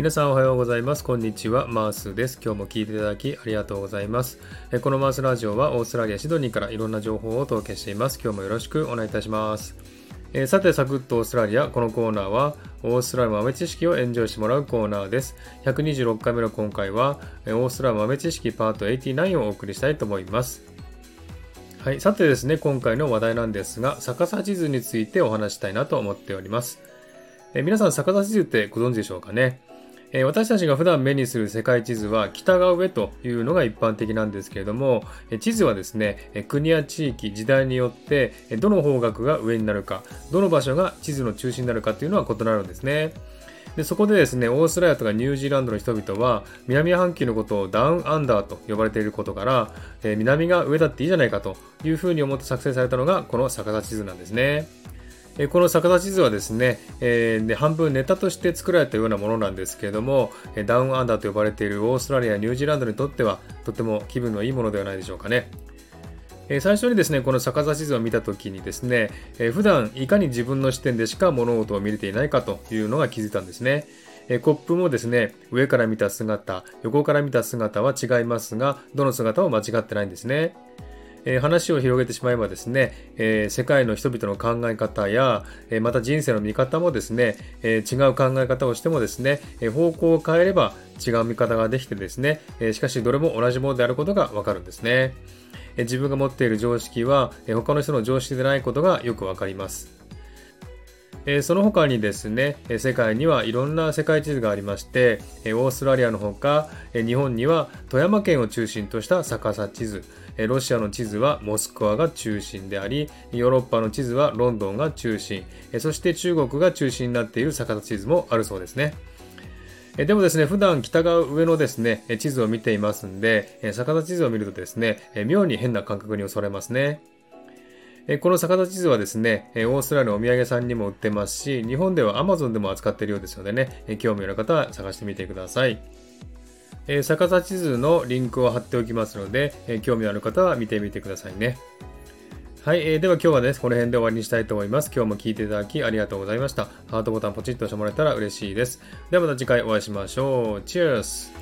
皆さんおはようございます。こんにちは。マースです。今日も聞いていただきありがとうございます。このマースラジオはオーストラリア・シドニーからいろんな情報をお届けしています。今日もよろしくお願いいたします。えさて、サクッとオーストラリア。このコーナーは、オーストラリア豆知識をエンジョイしてもらうコーナーです。126回目の今回は、オーストラリア豆知識パート89をお送りしたいと思います。はい。さてですね、今回の話題なんですが、逆さ地図についてお話したいなと思っております。え皆さん、逆さ地図ってご存知でしょうかね？え私たちが普段目にする世界地図は北が上というのが一般的なんですけれども、え地図はですね、国や地域、時代によってどの方角が上になるか、どの場所が地図の中心になるかというのは異なるんですね。でそこでですね、オーストラリアとかニュージーランドの人々は、南半球のことをダウンアンダーと呼ばれていることから、え南が上だっていいじゃないかというふうに思って作成されたのが、この逆さ地図なんですね。えこの逆さ地図はですね、えー、で半分ネタとして作られたようなものなんですけれども、ダウンアンダーと呼ばれているオーストラリア、ニュージーランドにとってはとても気分のいいものではないでしょうかね。え最初にですね、この逆さ地図を見たときにですね、え普段いかに自分の視点でしか物事を見れていないかというのが気づいたんですね。えコップもですね、上から見た姿、横から見た姿は違いますが、どの姿も間違ってないんですね。えー、話を広げてしまえばですね、えー、世界の人々の考え方や、えー、また人生の見方もですね、え違う考え方をしてもですね、え方向を変えれば違う見方ができてですね、えしかしどれも同じものであることがわかるんですね。え自分が持っている常識は、え他の人の常識でないことがよくわかります。えその他にですね、世界にはいろんな世界地図がありまして、えオーストラリアのほか、え日本には富山県を中心とした逆さ地図、えロシアの地図はモスクワが中心であり、ヨーロッパの地図はロンドンが中心、えそして中国が中心になっている逆さ地図もあるそうですね。でもですね、普段北側上のですね、地図を見ていますんで、逆さ地図を見るとですね、妙に変な感覚に襲われますね。この逆さ地図はですね、オーストラリアのお土産さんにも売ってますし、日本では Amazon でも扱っているようですのでね、興味のある方は探してみてください。逆さ地図のリンクを貼っておきますので、興味のある方は見てみてくださいね。はい、えー、では今日はね、この辺で終わりにしたいと思います。今日も聴いていただきありがとうございました。ハートボタンポチッと押してもらえたら嬉しいです。ではまた次回お会いしましょう。チェアス